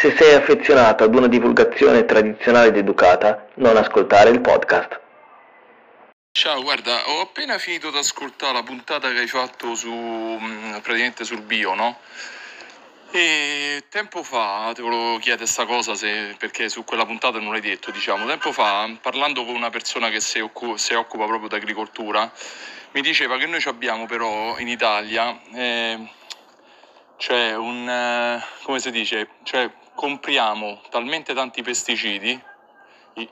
Se sei affezionato ad una divulgazione tradizionale ed educata, non ascoltare il podcast. Ciao, guarda, ho appena finito di ascoltare la puntata che hai fatto su mm, praticamente sul bio, no? E tempo fa, ti volevo chiedere questa cosa se, perché su quella puntata non l'hai detto, diciamo, tempo fa, parlando con una persona che si, occu- si occupa proprio di agricoltura, mi diceva che noi abbiamo però in Italia, eh, cioè un, eh, come si dice, cioè compriamo talmente tanti pesticidi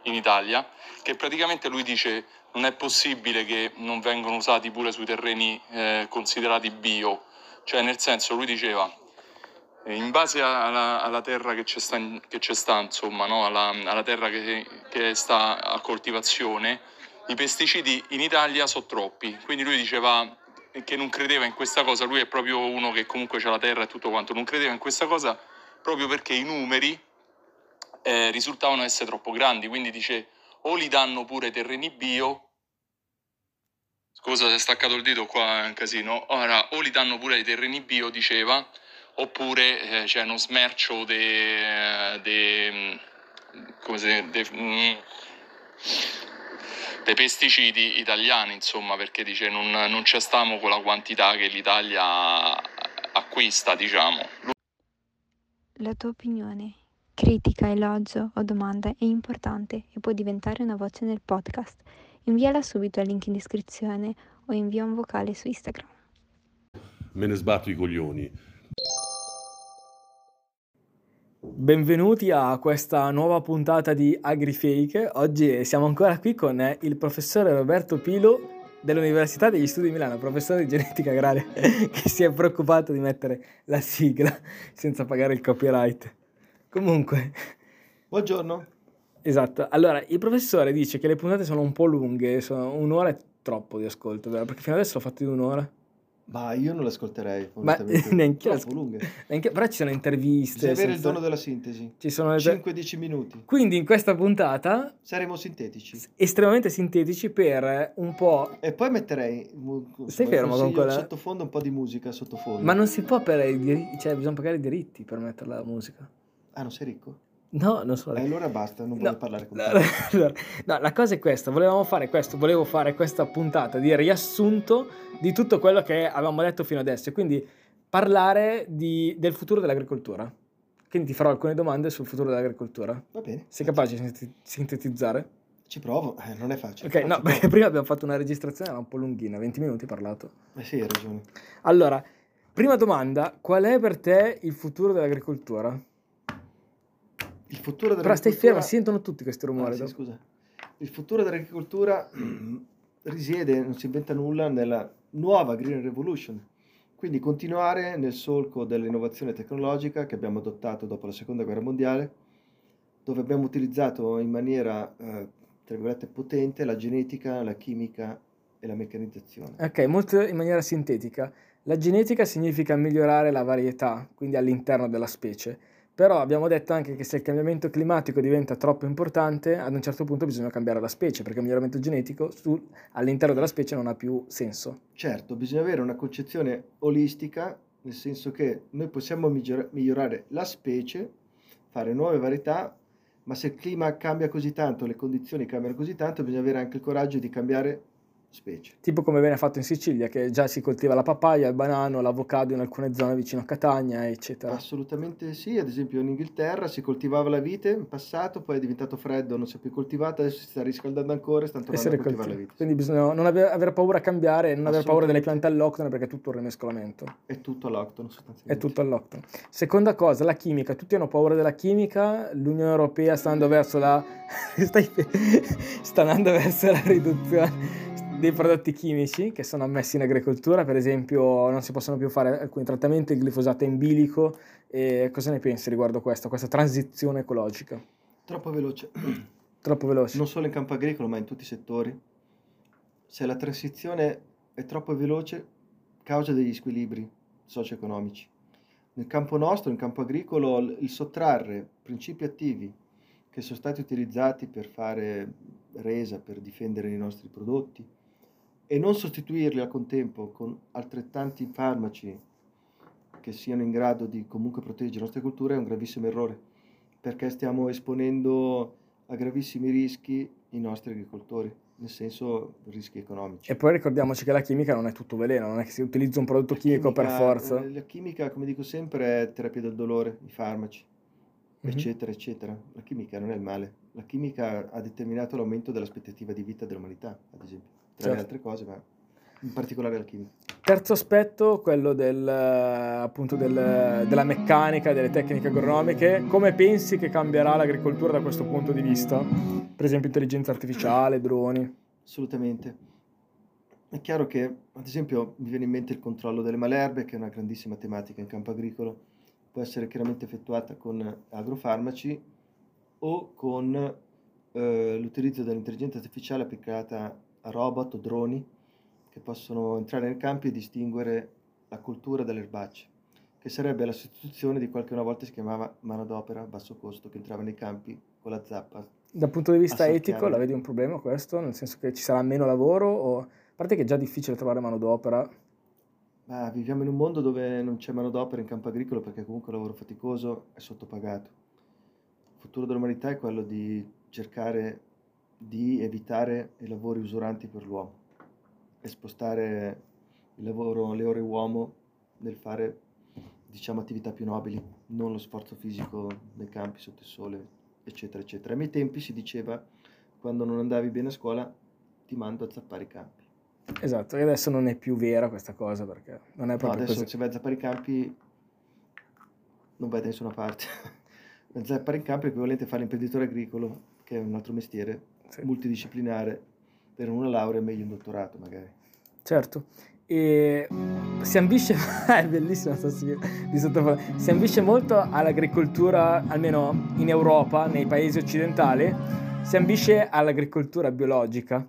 in Italia che praticamente lui dice non è possibile che non vengano usati pure sui terreni eh, considerati bio, cioè nel senso lui diceva eh, in base alla, alla terra che c'è sta, che c'è sta insomma, no? alla, alla, terra che, che sta a coltivazione, i pesticidi in Italia sono troppi, quindi lui diceva che non credeva in questa cosa, lui è proprio uno che comunque c'ha la terra e tutto quanto, non credeva in questa cosa proprio perché i numeri eh, risultavano essere troppo grandi, quindi dice o li danno pure terreni bio, scusa se è staccato il dito qua è un casino, ora o li danno pure ai terreni bio, diceva, oppure eh, c'è uno smercio de, de, come se, de, mm, dei pesticidi italiani, insomma, perché dice non, non c'è stiamo con la quantità che l'Italia acquista, diciamo. La tua opinione, critica, elogio o domanda è importante e può diventare una voce nel podcast. Inviala subito al link in descrizione o invia un vocale su Instagram. Me ne sbatto i coglioni. Benvenuti a questa nuova puntata di AgriFake. Oggi siamo ancora qui con il professore Roberto Pilo dell'Università degli Studi di Milano, professore di genetica agraria, che si è preoccupato di mettere la sigla senza pagare il copyright. Comunque. Buongiorno. Esatto. Allora, il professore dice che le puntate sono un po' lunghe, sono un'ora è troppo di ascolto, vero? Perché fino adesso l'ho fatto di un'ora. Ma io non l'ascolterei. Ma neanche troppo lunghe. Neanche, però ci sono interviste. Bisogna avere senza... il dono della sintesi. Ci sono 5-10 minuti. Quindi in questa puntata saremo sintetici. Estremamente sintetici per un po'. E poi metterei. Stai fermo con quella. Sottofondo un po' di musica sottofondo. Ma non si può per i diritti, cioè bisogna pagare i diritti per mettere la musica. Ah, non sei ricco? No, non so. E allora basta, non voglio no, parlare con te. No, no, la cosa è questa, volevamo fare questo, volevo fare questa puntata di riassunto di tutto quello che avevamo detto fino adesso e quindi parlare di, del futuro dell'agricoltura. Quindi ti farò alcune domande sul futuro dell'agricoltura. Va bene. Sei capace di sintetizzare? Ci provo, eh, non è facile. Ok, no, perché prima abbiamo fatto una registrazione, era un po' lunghina, 20 minuti parlato. Eh sì, hai ragione. Allora, prima domanda, qual è per te il futuro dell'agricoltura? Il futuro dell'agricoltura... Però stai fermo, sentono tutti questi rumori. Ah, sì, scusa. Il futuro dell'agricoltura risiede, non si inventa nulla, nella nuova Green Revolution. Quindi continuare nel solco dell'innovazione tecnologica che abbiamo adottato dopo la seconda guerra mondiale, dove abbiamo utilizzato in maniera, eh, tra virgolette, potente la genetica, la chimica e la meccanizzazione. Ok, molto in maniera sintetica. La genetica significa migliorare la varietà, quindi all'interno della specie però abbiamo detto anche che se il cambiamento climatico diventa troppo importante, ad un certo punto bisogna cambiare la specie, perché il miglioramento genetico su, all'interno della specie non ha più senso. Certo, bisogna avere una concezione olistica, nel senso che noi possiamo migliorare la specie, fare nuove varietà, ma se il clima cambia così tanto, le condizioni cambiano così tanto, bisogna avere anche il coraggio di cambiare specie. Tipo come viene fatto in Sicilia, che già si coltiva la papaya, il banano, l'avocado in alcune zone vicino a Catania, eccetera. Assolutamente sì, ad esempio in Inghilterra si coltivava la vite in passato, poi è diventato freddo, non si è più coltivata, adesso si sta riscaldando ancora e stanno E tornando a coltivare la vite. Quindi bisogna non avere, avere paura a cambiare, non avere paura delle piante alloctone perché è tutto un rimescolamento. È tutto all'octono È sostanzialmente. tutto all'octono. Seconda cosa, la chimica. Tutti hanno paura della chimica, l'Unione Europea sta andando verso la... stai- sta andando verso la riduzione dei prodotti chimici che sono ammessi in agricoltura, per esempio non si possono più fare alcuni trattamenti, il glifosato è in bilico. E cosa ne pensi riguardo questo, questa transizione ecologica? Troppo veloce, Troppo veloce. non solo in campo agricolo ma in tutti i settori. Se la transizione è troppo veloce causa degli squilibri socio-economici. Nel campo nostro, in campo agricolo, il sottrarre principi attivi che sono stati utilizzati per fare resa, per difendere i nostri prodotti e non sostituirli al contempo con altrettanti farmaci che siano in grado di comunque proteggere le nostre culture è un gravissimo errore perché stiamo esponendo a gravissimi rischi i nostri agricoltori, nel senso rischi economici. E poi ricordiamoci che la chimica non è tutto veleno, non è che si utilizza un prodotto chimico per forza. eh, La chimica, come dico sempre, è terapia del dolore, i farmaci, Mhm. eccetera, eccetera. La chimica non è il male. La chimica ha determinato l'aumento dell'aspettativa di vita dell'umanità, ad esempio, tra le Certo. altre cose, ma in particolare la chimica. Terzo aspetto, quello del, appunto del- della meccanica, delle tecniche agronomiche. Come pensi che cambierà l'agricoltura da questo punto di vista? Per esempio intelligenza artificiale, droni. Assolutamente. È chiaro che, ad esempio, mi viene in mente il controllo delle malerbe, che è una grandissima tematica in campo agricolo, può essere chiaramente effettuata con agrofarmaci o con eh, l'utilizzo dell'intelligenza artificiale applicata robot o droni che possono entrare nei campi e distinguere la coltura dalle erbacce, che sarebbe la sostituzione di quel che una volta si chiamava manodopera a basso costo, che entrava nei campi con la zappa Dal punto di vista etico, la vedi un problema questo? Nel senso che ci sarà meno lavoro? O... A parte che è già difficile trovare manodopera. Ma viviamo in un mondo dove non c'è manodopera in campo agricolo perché comunque il lavoro faticoso è sottopagato. Il futuro dell'umanità è quello di cercare di evitare i lavori usuranti per l'uomo e spostare il lavoro, le ore uomo nel fare diciamo attività più nobili, non lo sforzo fisico nei campi sotto il sole, eccetera, eccetera. Ai miei tempi si diceva quando non andavi bene a scuola ti mando a zappare i campi. Esatto, e adesso non è più vera questa cosa perché non è No, proprio adesso così. se vai a zappare i campi non vai da nessuna parte. zappare in campo è equivalente a fare l'imprenditore agricolo, che è un altro mestiere Sì. multidisciplinare, per una laurea è meglio un dottorato magari. Certo. E si ambisce, è bellissimo sto stile di sottofondo, si ambisce molto all'agricoltura, almeno in Europa, nei paesi occidentali, si ambisce all'agricoltura biologica.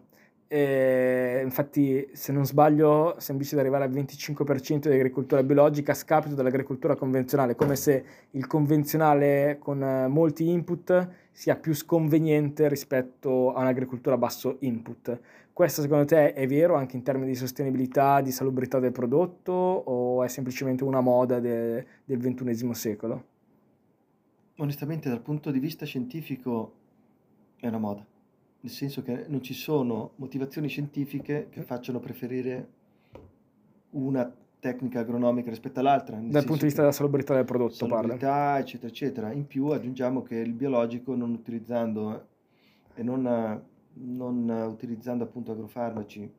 E infatti, se non sbaglio, si ambisce ad arrivare al 25% di agricoltura biologica a scapito dell'agricoltura convenzionale, come se il convenzionale con eh, molti input sia più sconveniente rispetto a un'agricoltura a basso input. Questo secondo te è vero anche in termini di sostenibilità, di salubrità del prodotto o è semplicemente una moda de- del ventunesimo secolo? Onestamente dal punto di vista scientifico è una moda, nel senso che non ci sono motivazioni scientifiche che facciano preferire una tecnica agronomica rispetto all'altra. Dal punto di vista della salubrità del prodotto, parla. salubrità, eccetera, eccetera. In più aggiungiamo che il biologico, non utilizzando e non, eh, non eh, utilizzando appunto agrofarmaci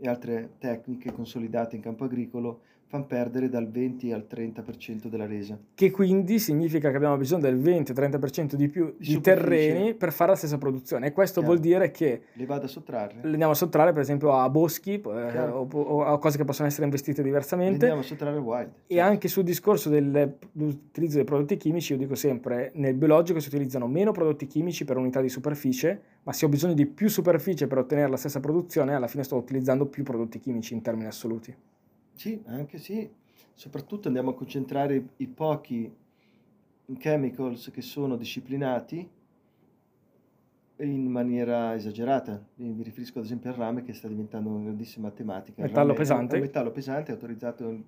e altre tecniche consolidate in campo agricolo, fanno perdere dal 20 al 30% della resa. Che quindi significa che abbiamo bisogno del 20-30% di più Di di, terreni per fare la stessa produzione. E questo Chiaro. vuol dire che Le vado a sottrarre? le andiamo a sottrarre, per esempio, a boschi eh, o, o a cose che possono essere investite Le diversamente. andiamo a sottrarre wild. E certo. anche sul discorso dell'utilizzo dei prodotti chimici, io dico sempre, nel biologico si utilizzano meno prodotti chimici per unità di superficie, ma se ho bisogno di più superficie per ottenere la stessa produzione, alla fine sto utilizzando più prodotti chimici in termini assoluti. Sì, anche sì. Soprattutto andiamo a concentrare i, i pochi chemicals che sono disciplinati in maniera esagerata. Mi riferisco ad esempio al rame che sta diventando una grandissima tematica. Il Metallo rame pesante. È un metallo pesante, autorizzato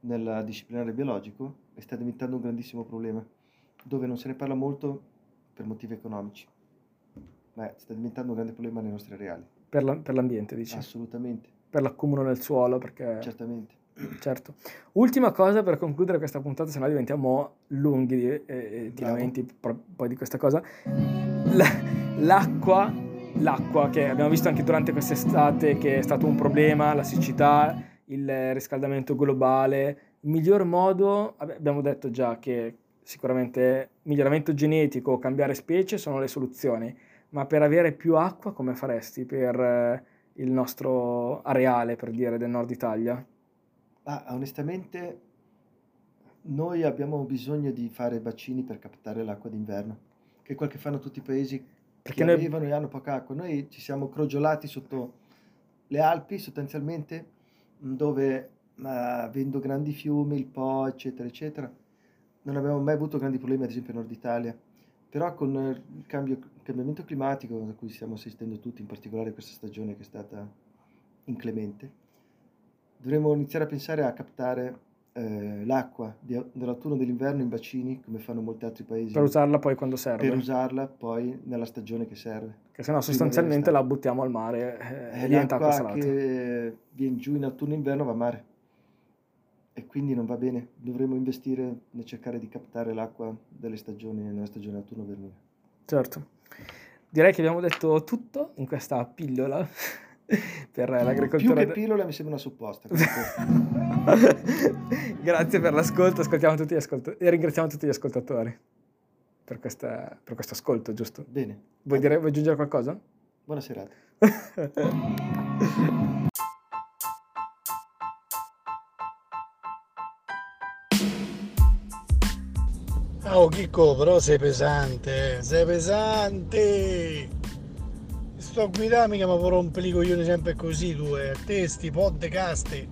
nel disciplinare biologico e sta diventando un grandissimo problema, dove non se ne parla molto per motivi economici, ma sta diventando un grande problema nei nostri areali. Per, la- per l'ambiente, dici? Assolutamente, Per l'accumulo nel suolo, perché... certamente. Certo. Ultima cosa per concludere questa puntata, se no diventiamo lunghi e, e ti lamenti poi di questa cosa. La- l'acqua, l'acqua che abbiamo visto anche durante quest'estate che è stato un problema, la siccità, il riscaldamento globale. Il miglior modo, abbiamo detto già che sicuramente miglioramento genetico, cambiare specie sono le soluzioni, ma per avere più acqua come faresti per il nostro areale, per dire, del nord Italia? Ah, onestamente, noi abbiamo bisogno di fare bacini per captare l'acqua d'inverno, che è quel che fanno tutti i paesi Perché che noi- avevano e hanno poca acqua. Noi ci siamo crogiolati sotto le Alpi, sostanzialmente, dove avendo grandi fiumi, il Po, eccetera, eccetera, non abbiamo mai avuto grandi problemi, ad esempio in Nord Italia. Però con il cambio- cambiamento climatico a cui stiamo assistendo tutti, in particolare questa stagione che è stata inclemente, dovremmo iniziare a pensare a captare eh, l'acqua di- dell'autunno e dell'inverno in bacini, come fanno molti altri paesi, per usarla poi quando serve. per usarla poi nella stagione che serve. Che se no sostanzialmente la buttiamo al mare eh, e diventa acqua salata. che viene giù in autunno e inverno va a mare e quindi non va bene. Dovremmo investire nel cercare di captare l'acqua delle stagioni, nella stagione autunno-vernile. Certo. Direi che abbiamo detto tutto in questa pillola per Più l'agricoltura. che de- pillola mi sembra una supposta. Grazie per l'ascolto, ascoltiamo tutti gli ascolt- e ringraziamo tutti gli ascoltatori per, questa- per questo ascolto, giusto? Bene, Vuoi, dire, vuoi aggiungere qualcosa? buona serata. Oh Chicco, però sei pesante, sei pesante. Sto a guidare mica mi rompe i coglioni sempre così tu, eh. Te sti podcast